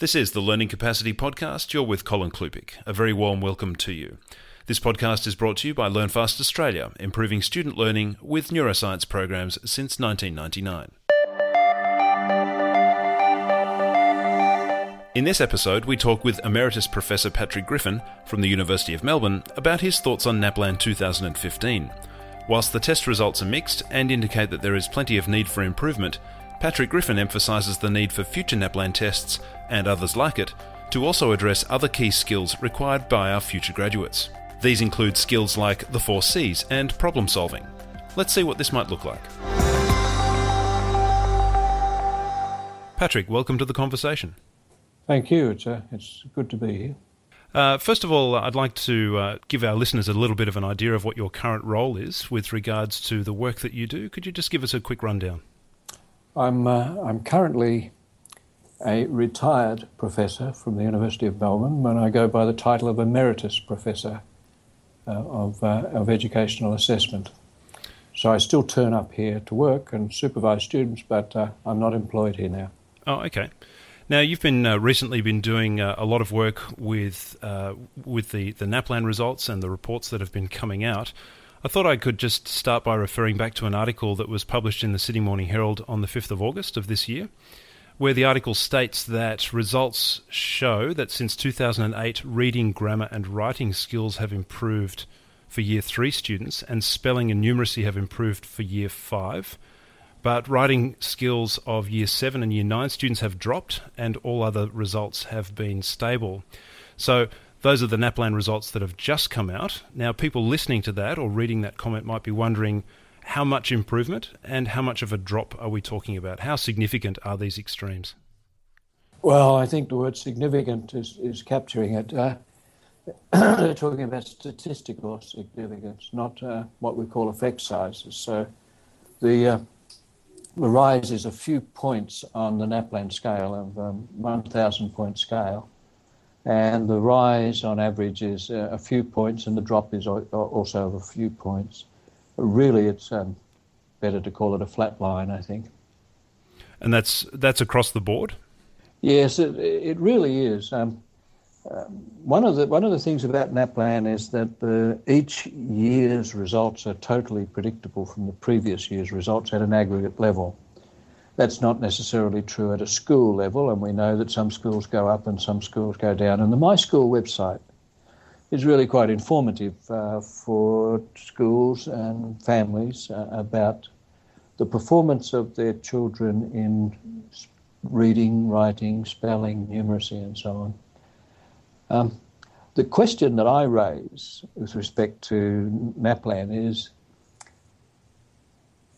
This is the Learning Capacity Podcast. You're with Colin Klupiec. A very warm welcome to you. This podcast is brought to you by LearnFast Australia, improving student learning with neuroscience programs since 1999. In this episode, we talk with Emeritus Professor Patrick Griffin from the University of Melbourne about his thoughts on NAPLAN 2015. Whilst the test results are mixed and indicate that there is plenty of need for improvement, Patrick Griffin emphasises the need for future NAPLAN tests, and others like it, to also address other key skills required by our future graduates. These include skills like the four C's and problem solving. Let's see what this might look like. Patrick, welcome to the conversation. Thank you. It's, uh, it's good to be here. Uh, first of all, I'd like to uh, give our listeners a little bit of an idea of what your current role is with regards to the work that you do. Could you just give us a quick rundown? I'm, uh, I'm currently a retired professor from the University of Melbourne, and I go by the title of Emeritus Professor uh, of, uh, of Educational Assessment. So I still turn up here to work and supervise students, but uh, I'm not employed here now. Oh, okay. Now you've been uh, recently been doing uh, a lot of work with uh, with the the NAPLAN results and the reports that have been coming out. I thought I could just start by referring back to an article that was published in the Sydney Morning Herald on the 5th of August of this year, where the article states that results show that since 2008, reading, grammar, and writing skills have improved for Year 3 students, and spelling and numeracy have improved for Year 5. But writing skills of Year 7 and Year 9 students have dropped, and all other results have been stable. So, those are the NAPLAN results that have just come out. Now, people listening to that or reading that comment might be wondering how much improvement and how much of a drop are we talking about? How significant are these extremes? Well, I think the word significant is, is capturing it. Uh, they're talking about statistical significance, not uh, what we call effect sizes. So the, uh, the rise is a few points on the NAPLAN scale of um, 1,000 point scale and the rise on average is uh, a few points, and the drop is also of a few points. But really, it's um, better to call it a flat line, I think. And that's that's across the board. Yes, it, it really is. Um, uh, one of the one of the things about NAPLAN is that the, each year's results are totally predictable from the previous year's results at an aggregate level. That's not necessarily true at a school level, and we know that some schools go up and some schools go down. And the My School website is really quite informative uh, for schools and families uh, about the performance of their children in reading, writing, spelling, numeracy, and so on. Um, the question that I raise with respect to NAPLAN is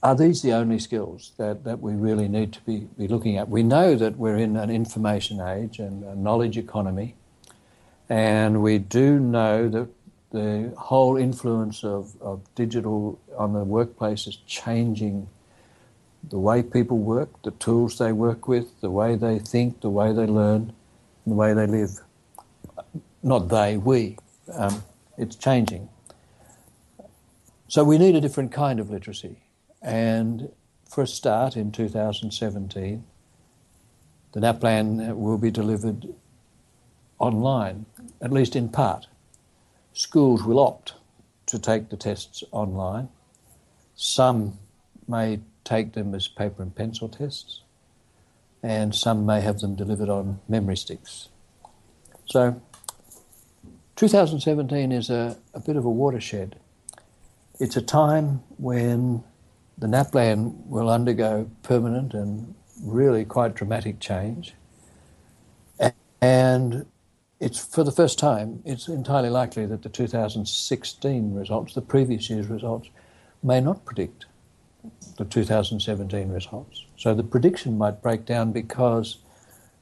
are these the only skills that, that we really need to be, be looking at? We know that we're in an information age and a knowledge economy, and we do know that the whole influence of, of digital on the workplace is changing the way people work, the tools they work with, the way they think, the way they learn, the way they live. Not they, we. Um, it's changing. So we need a different kind of literacy. And for a start, in 2017, the NAPLAN will be delivered online, at least in part. Schools will opt to take the tests online. Some may take them as paper and pencil tests, and some may have them delivered on memory sticks. So, 2017 is a, a bit of a watershed. It's a time when the NAPLAN will undergo permanent and really quite dramatic change. And it's for the first time, it's entirely likely that the 2016 results, the previous year's results, may not predict the 2017 results. So the prediction might break down because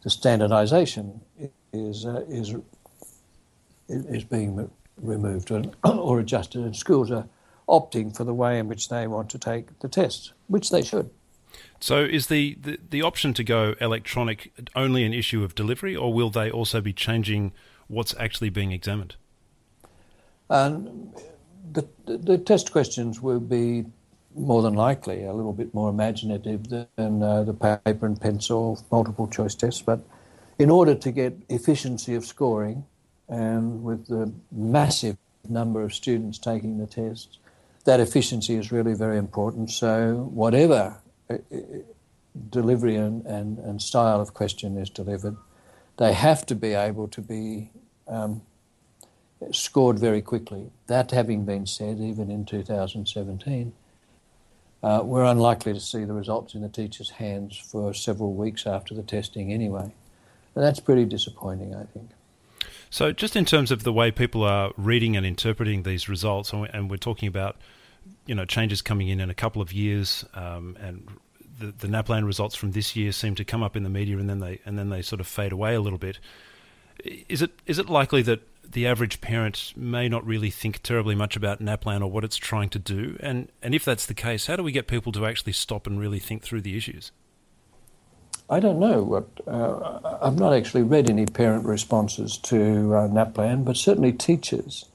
the standardization is, uh, is, is being removed or, or adjusted, and schools are opting for the way in which they want to take the test, which they should. So, is the, the, the option to go electronic only an issue of delivery, or will they also be changing what's actually being examined? Um, the, the, test questions will be more than likely a little bit more imaginative than uh, the paper and pencil multiple choice tests, but in order to get efficiency of scoring, and with the massive number of students taking the tests, that efficiency is really very important. So, whatever uh, uh, delivery and, and, and style of question is delivered, they have to be able to be um, scored very quickly. That having been said, even in 2017, uh, we're unlikely to see the results in the teacher's hands for several weeks after the testing anyway. And that's pretty disappointing, I think. So, just in terms of the way people are reading and interpreting these results, and we're talking about you know changes coming in in a couple of years, um, and the, the NAPLAN results from this year seem to come up in the media, and then they and then they sort of fade away a little bit. Is it is it likely that the average parent may not really think terribly much about NAPLAN or what it's trying to do? And, and if that's the case, how do we get people to actually stop and really think through the issues? I don't know what. Uh, I've not actually read any parent responses to uh, NAPLAN, but certainly teachers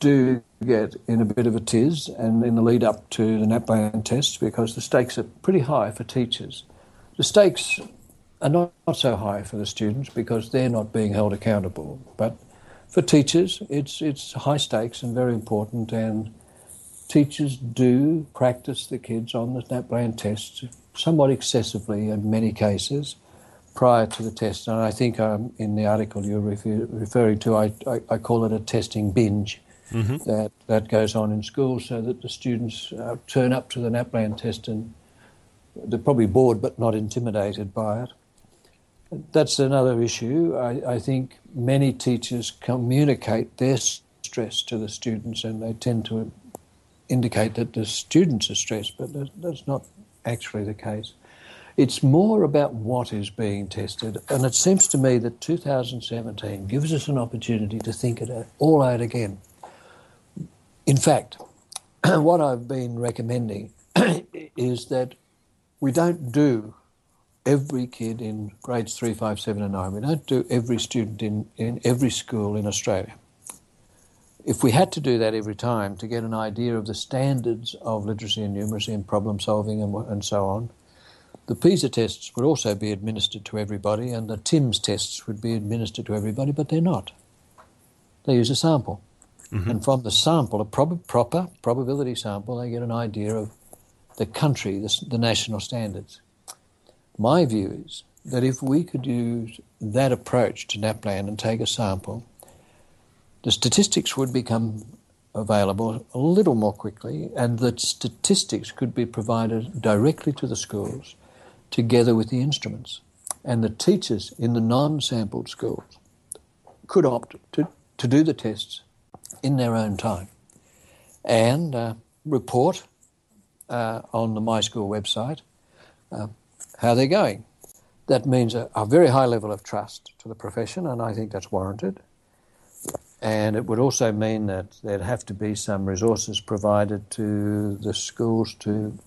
do get in a bit of a tiz and in the lead up to the NAPLAN test because the stakes are pretty high for teachers. The stakes are not, not so high for the students because they're not being held accountable. But for teachers, it's it's high stakes and very important. And teachers do practice the kids on the NAPLAN test somewhat excessively in many cases prior to the test. And I think um, in the article you're refer- referring to, I, I, I, call it a testing binge. Mm-hmm. That, that goes on in schools so that the students uh, turn up to the NAPLAN test and they're probably bored but not intimidated by it. That's another issue. I, I think many teachers communicate their stress to the students and they tend to indicate that the students are stressed, but that's not actually the case. It's more about what is being tested, and it seems to me that 2017 gives us an opportunity to think it all out again. In fact, what I've been recommending is that we don't do every kid in grades 3, 5, 7, and 9. We don't do every student in, in every school in Australia. If we had to do that every time to get an idea of the standards of literacy and numeracy and problem solving and, and so on, the PISA tests would also be administered to everybody and the TIMSS tests would be administered to everybody, but they're not. They use a sample. Mm-hmm. And from the sample, a prob- proper probability sample, they get an idea of the country, the, the national standards. My view is that if we could use that approach to NAPLAN and take a sample, the statistics would become available a little more quickly, and that statistics could be provided directly to the schools together with the instruments. And the teachers in the non sampled schools could opt to, to do the tests in their own time and uh, report uh, on the My School website uh, how they're going. That means a, a very high level of trust to the profession, and I think that's warranted. And it would also mean that there'd have to be some resources provided to the schools to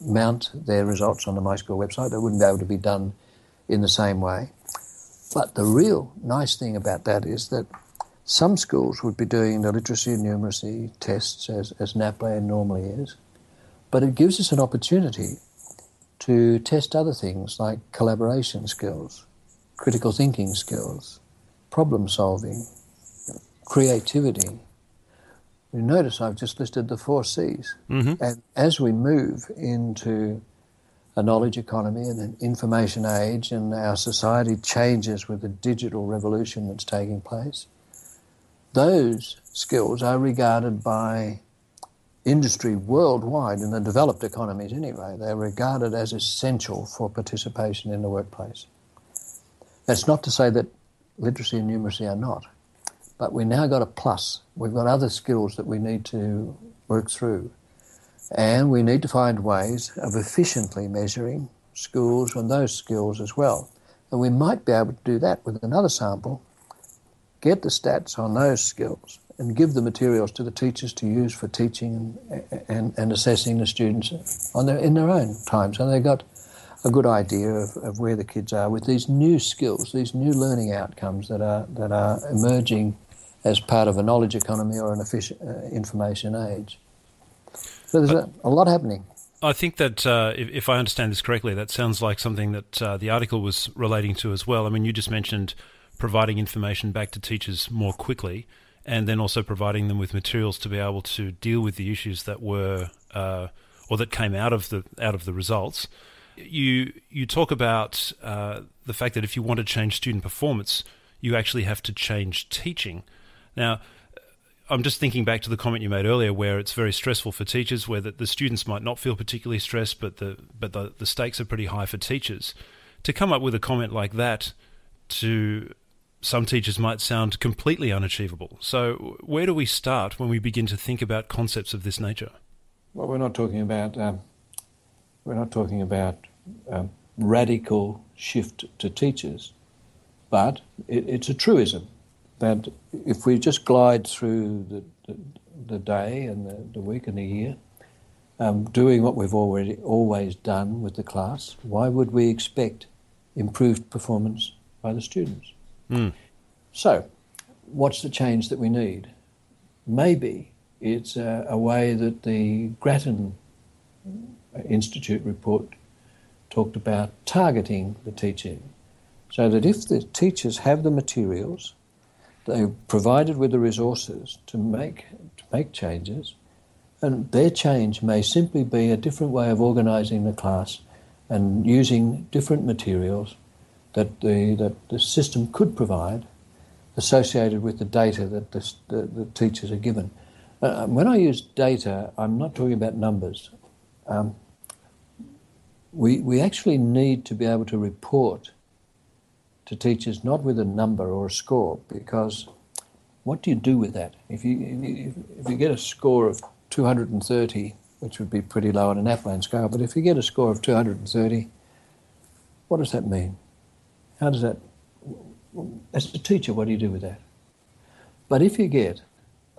mount their results on the My School website. They wouldn't be able to be done in the same way. But the real nice thing about that is that some schools would be doing the literacy and numeracy tests as, as NAPLAN normally is, but it gives us an opportunity to test other things like collaboration skills, critical thinking skills, problem solving, creativity. You notice I've just listed the four C's. Mm-hmm. And as we move into a knowledge economy and an information age, and our society changes with the digital revolution that's taking place, those skills are regarded by industry worldwide, in the developed economies anyway, they're regarded as essential for participation in the workplace. That's not to say that literacy and numeracy are not, but we've now got a plus. We've got other skills that we need to work through. And we need to find ways of efficiently measuring schools and those skills as well. And we might be able to do that with another sample, get the stats on those skills, and give the materials to the teachers to use for teaching and, and, and assessing the students on their, in their own time. So they've got a good idea of, of where the kids are with these new skills, these new learning outcomes that are, that are emerging as part of a knowledge economy or an efficient, uh, information age. So there's a, a lot happening. I think that uh, if, if, I understand this correctly, that sounds like something that uh, the article was relating to as well. I mean, you just mentioned providing information back to teachers more quickly, and then also providing them with materials to be able to deal with the issues that were uh, or that came out of the out of the results. You you talk about uh, the fact that if you want to change student performance, you actually have to change teaching. Now, I'm just thinking back to the comment you made earlier, where it's very stressful for teachers, where the, the students might not feel particularly stressed, but the but the, the stakes are pretty high for teachers. To come up with a comment like that to some teachers might sound completely unachievable. So, where do we start when we begin to think about concepts of this nature? Well, we're not talking about um, we're not talking about um, radical shift to teachers, but it, it's a truism that if we just glide through the, the, the day and the, the, week and the year, um, doing what we've already always done with the class, why would we expect improved performance by the students? Mm. So, what's the change that we need? Maybe it's a, a way that the Grattan Institute report talked about targeting the teaching, so that if the teachers have the materials they're provided with the resources to make, to make changes, and their change may simply be a different way of organising the class and using different materials that the, that the system could provide associated with the data that the, the, the teachers are given. Uh, when I use data, I'm not talking about numbers. Um, we, we actually need to be able to report to teachers not with a number or a score because what do you do with that? If you, if you get a score of 230, which would be pretty low on an NAPLAN scale, but if you get a score of 230, what does that mean? How does that, as a teacher, what do you do with that? But if you get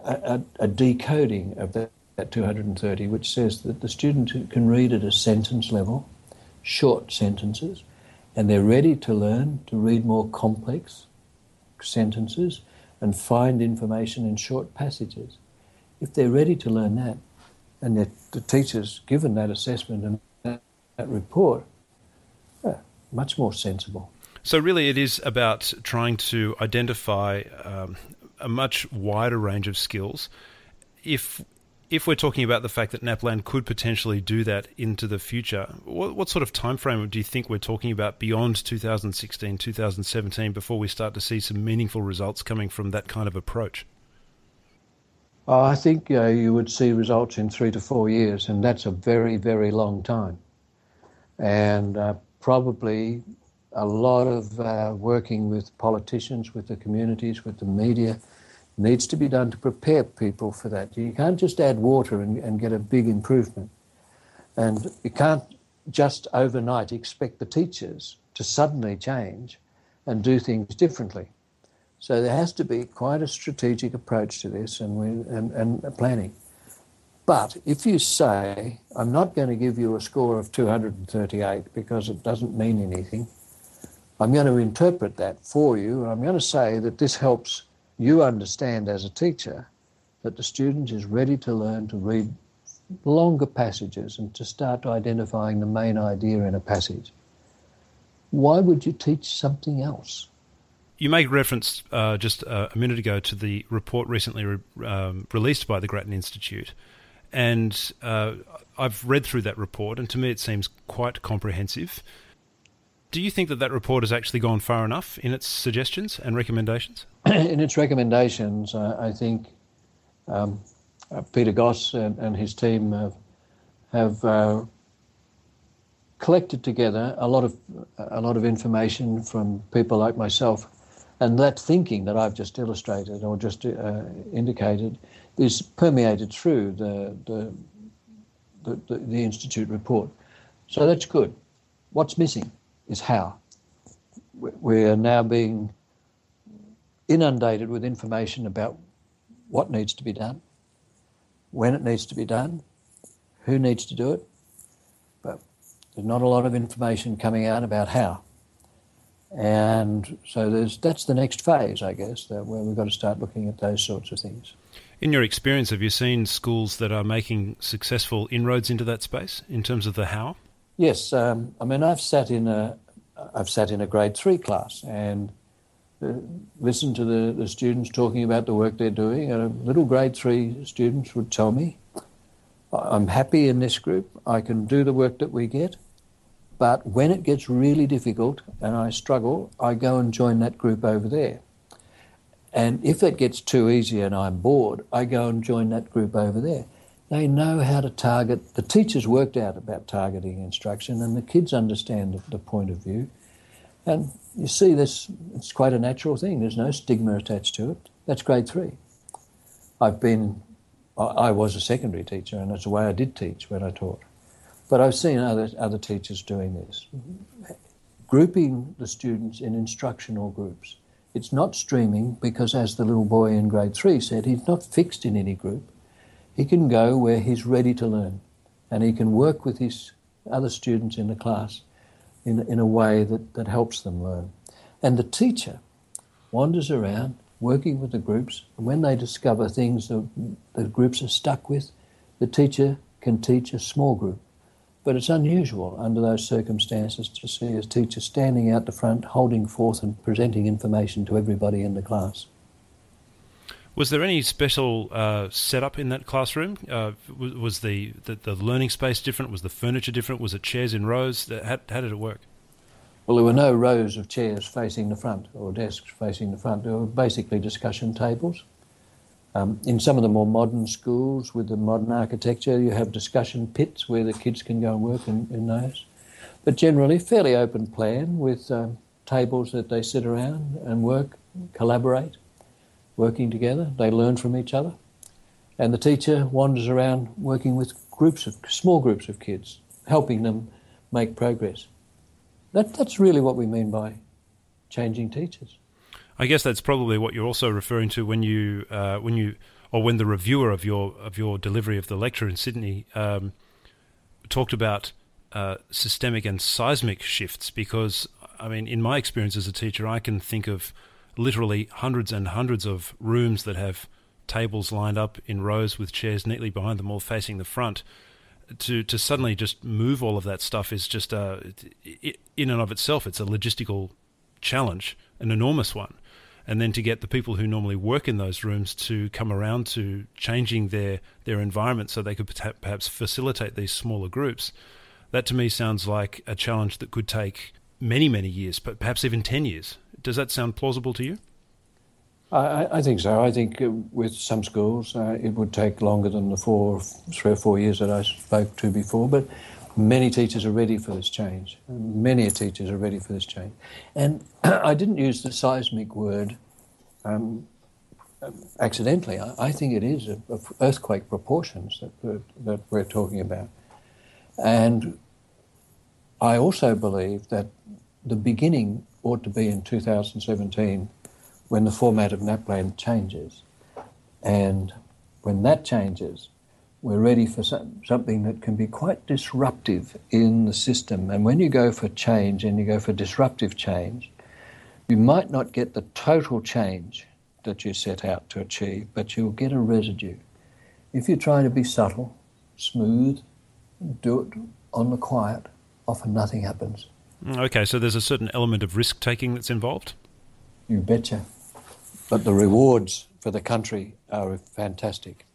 a, a, a decoding of that, that 230, which says that the student can read at a sentence level, short sentences, and they're ready to learn to read more complex sentences and find information in short passages. If they're ready to learn that, and the teacher's given that assessment and that, that report, yeah, much more sensible. So, really, it is about trying to identify um, a much wider range of skills. If if we're talking about the fact that NAPLAN could potentially do that into the future, what, what, sort of time frame do you think we're talking about beyond 2016, 2017 before we start to see some meaningful results coming from that kind of approach? Uh, I think uh, you would see results in three to four years, and that's a very, very long time. And uh, probably a lot of uh, working with politicians, with the communities, with the media, needs to be done to prepare people for that. You can't just add water and, and get a big improvement. And you can't just overnight expect the teachers to suddenly change and do things differently. So there has to be quite a strategic approach to this and, we, and, and planning. But if you say, I'm not going to give you a score of 238 because it doesn't mean anything, I'm going to interpret that for you and I'm going to say that this helps you understand as a teacher that the student is ready to learn to read longer passages and to start identifying the main idea in a passage. Why would you teach something else? You make reference uh, just uh, a minute ago to the report recently re- um, released by the Grattan Institute. And uh, I've read through that report, and to me it seems quite comprehensive. Do you think that that report has actually gone far enough in its suggestions and recommendations? in its recommendations, I think um, uh, Peter Goss and, and, his team have, have uh, collected together a lot of a lot of information from people like myself, and that thinking that I've just illustrated or just uh, indicated is permeated through the the, the the, the institute report. So that's good. What's missing? Is how. We are now being inundated with information about what needs to be done, when it needs to be done, who needs to do it, but there's not a lot of information coming out about how. And so that's the next phase, I guess, where we've got to start looking at those sorts of things. In your experience, have you seen schools that are making successful inroads into that space in terms of the how? Yes, um, I mean I've sat in a I've sat in a grade three class and uh, listened to the, the students talking about the work they're doing. And little grade three students would tell me, "I'm happy in this group. I can do the work that we get, but when it gets really difficult and I struggle, I go and join that group over there." And if it gets too easy and I'm bored, I go and join that group over there. They know how to target. The teachers worked out about targeting instruction, and the kids understand the, point of view. And you see this, it's quite a natural thing. There's no stigma attached to it. That's grade three. I've been, I was a secondary teacher, and that's the way I did teach when I taught. But I've seen other, other teachers doing this, grouping the students in instructional groups it's not streaming because, as the little boy in grade three said, he's not fixed in any group. He can go where he's ready to learn and he can work with his other students in the class in, in a way that, that helps them learn. And the teacher wanders around working with the groups, and when they discover things that the groups are stuck with, the teacher can teach a small group but it's unusual under those circumstances to see a teacher standing out the front, holding forth and presenting information to everybody in the class. Was there any special uh, setup in that classroom? Uh, was, was the, the, the, learning space different? Was the furniture different? Was it chairs in rows? How, how did it work? Well, there were no rows of chairs facing the front or desks facing the front. There were basically discussion tables. Um, in some of the more modern schools with the modern architecture, you have discussion pits where the kids can go and work in, in those. But generally, fairly open plan with um, tables that they sit around and work, collaborate, working together. They learn from each other. And the teacher wanders around working with groups of small groups of kids, helping them make progress. That, that's really what we mean by changing teachers. I guess that's probably what you're also referring to when you uh, when you or when the reviewer of your of your delivery of the lecture in Sydney um, talked about uh, systemic and seismic shifts. Because I mean, in my experience as a teacher, I can think of literally hundreds and hundreds of rooms that have tables lined up in rows with chairs neatly behind them, all facing the front. To to suddenly just move all of that stuff is just uh, a in and of itself, it's a logistical challenge, an enormous one and then to get the people who normally work in those rooms to come around to changing their their environment so they could perhaps facilitate these smaller groups that to me sounds like a challenge that could take many many years but perhaps even 10 years does that sound plausible to you I, I think so. I think uh, with some schools uh, it would take longer than the four, three or four years that I spoke to before. But many teachers are ready for this change. Many teachers are ready for this change. And I didn't use the seismic word um, accidentally. I, I, think it is of earthquake proportions that we're, that we're talking about. And I also believe that the beginning ought to be in 2017 when the format of NAPLAN changes. And when that changes, we're ready for something that can be quite disruptive in the system. And when you go for change and you go for disruptive change, you might not get the total change that you set out to achieve, but you'll get a residue. If you're trying to be subtle, smooth, do it on the quiet, often nothing happens. Mm, okay, so there's a certain element of risk taking that's involved? You betcha. But the rewards for the country are fantastic.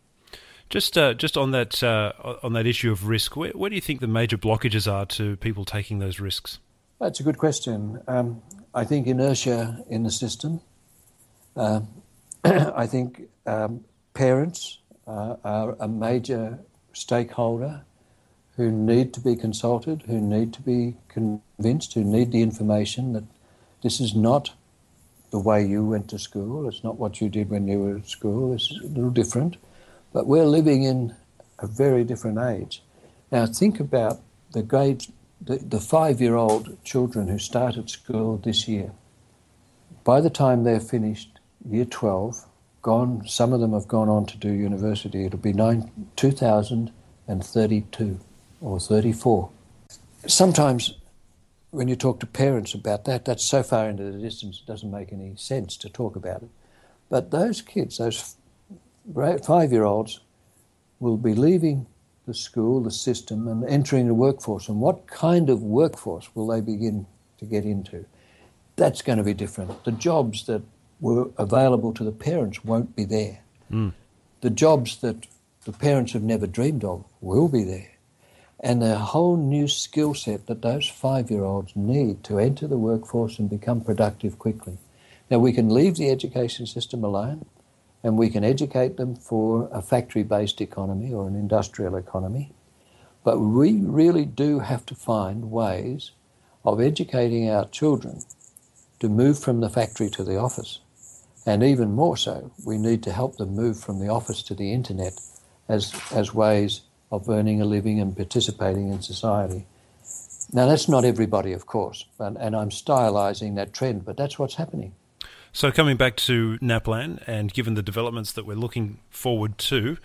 Just, uh, just on that, uh, on that issue of risk, where, where, do you think the major blockages are to people taking those risks? That's a good question. Um, I think inertia in the system. Uh, I think um, parents uh, are a major stakeholder who need to be consulted, who need to be convinced, who need the information that this is not the way you went to school, it's not what you did when you were at school, it's a little different. But we're living in a very different age. Now, think about the grade, the, the five year old children who started school this year. By the time they're finished year 12, gone, some of them have gone on to do university, it'll be nine, 2032 or 34. Sometimes when you talk to parents about that, that's so far into the distance it doesn't make any sense to talk about it. But those kids, those five year olds will be leaving the school, the system, and entering the workforce. And what kind of workforce will they begin to get into? That's going to be different. The jobs that were available to the parents won't be there. Mm. The jobs that the parents have never dreamed of will be there. And a whole new skill set that those five year olds need to enter the workforce and become productive quickly. Now, we can leave the education system alone and we can educate them for a factory based economy or an industrial economy. But we really do have to find ways of educating our children to move from the factory to the office. And even more so, we need to help them move from the office to the internet as, as ways of earning a living and participating in society. Now, that's not everybody, of course, but, and I'm stylizing that trend, but that's what's happening. So, coming back to NAPLAN, and given the developments that we're looking forward to,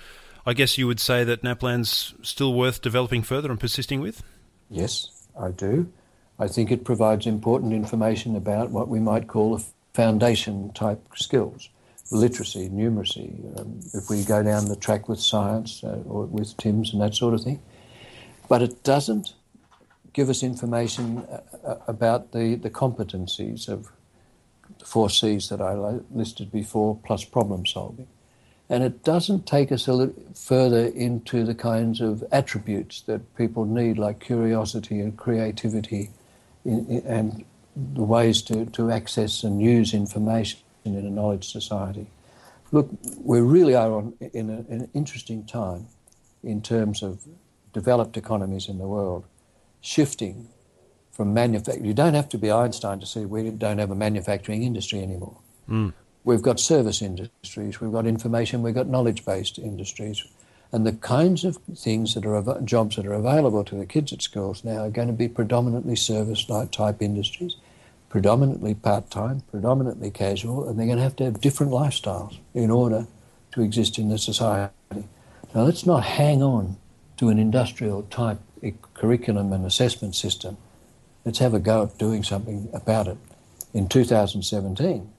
I guess you would say that NAPLAN's still worth developing further and persisting with? Yes, I do. I think it provides important information about what we might call foundation type skills literacy, numeracy, um, if we go down the track with science uh, or with TIMSS and that sort of thing. But it doesn't give us information uh, uh about the, the competencies of the four C's that I listed before, plus problem solving. And it doesn't take us a little further into the kinds of attributes that people need, like curiosity and creativity, in, in, and the ways to, to access and use information in a knowledge society. Look, we really are on, in, a, an interesting time in terms of developed economies in the world, shifting from manufacturing. You don't have to be Einstein to see we don't have a manufacturing industry anymore. Mm. We've got service industries, we've got information, we've got knowledge based industries. And the kinds of things that are jobs that are available to the kids at schools now are going to be predominantly service type industries, predominantly part time, predominantly casual, and they're going to have to have different lifestyles in order to exist in the society. Now, let's not hang on to an industrial type curriculum and assessment system let's have a go at doing something about it. In 2017,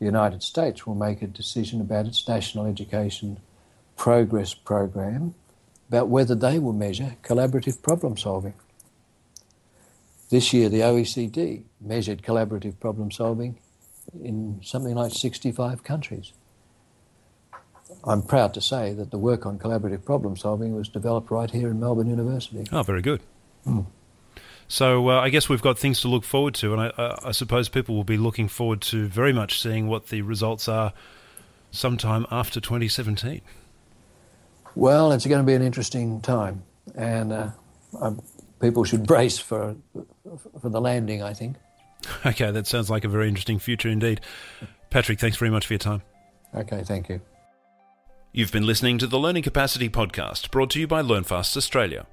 the United States will make a decision about its national education progress program about whether they will measure collaborative problem solving. This year, the OECD measured collaborative problem solving in something like 65 countries. I'm proud to say that the work on collaborative problem solving was developed right here in Melbourne University. Oh, very good. Mm. So uh, I guess we've got things to look forward to, and I, I, suppose people will be looking forward to very much seeing what the results are sometime after 2017. Well, it's going to be an interesting time, and uh, people should brace for for the landing. I think. Okay, that sounds like a very interesting future indeed. Patrick, thanks very much for your time. Okay, thank you. You've been listening to the Learning Capacity Podcast, brought to you by LearnFast Australia.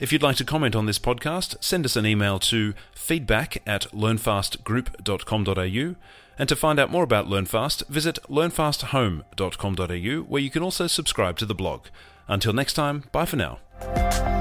If you'd like to comment on this podcast, send us an email to feedback at learnfastgroup.com.au. And to find out more about LearnFast, visit learnfasthome.com.au, where you can also subscribe to the blog. Until next time, bye for now.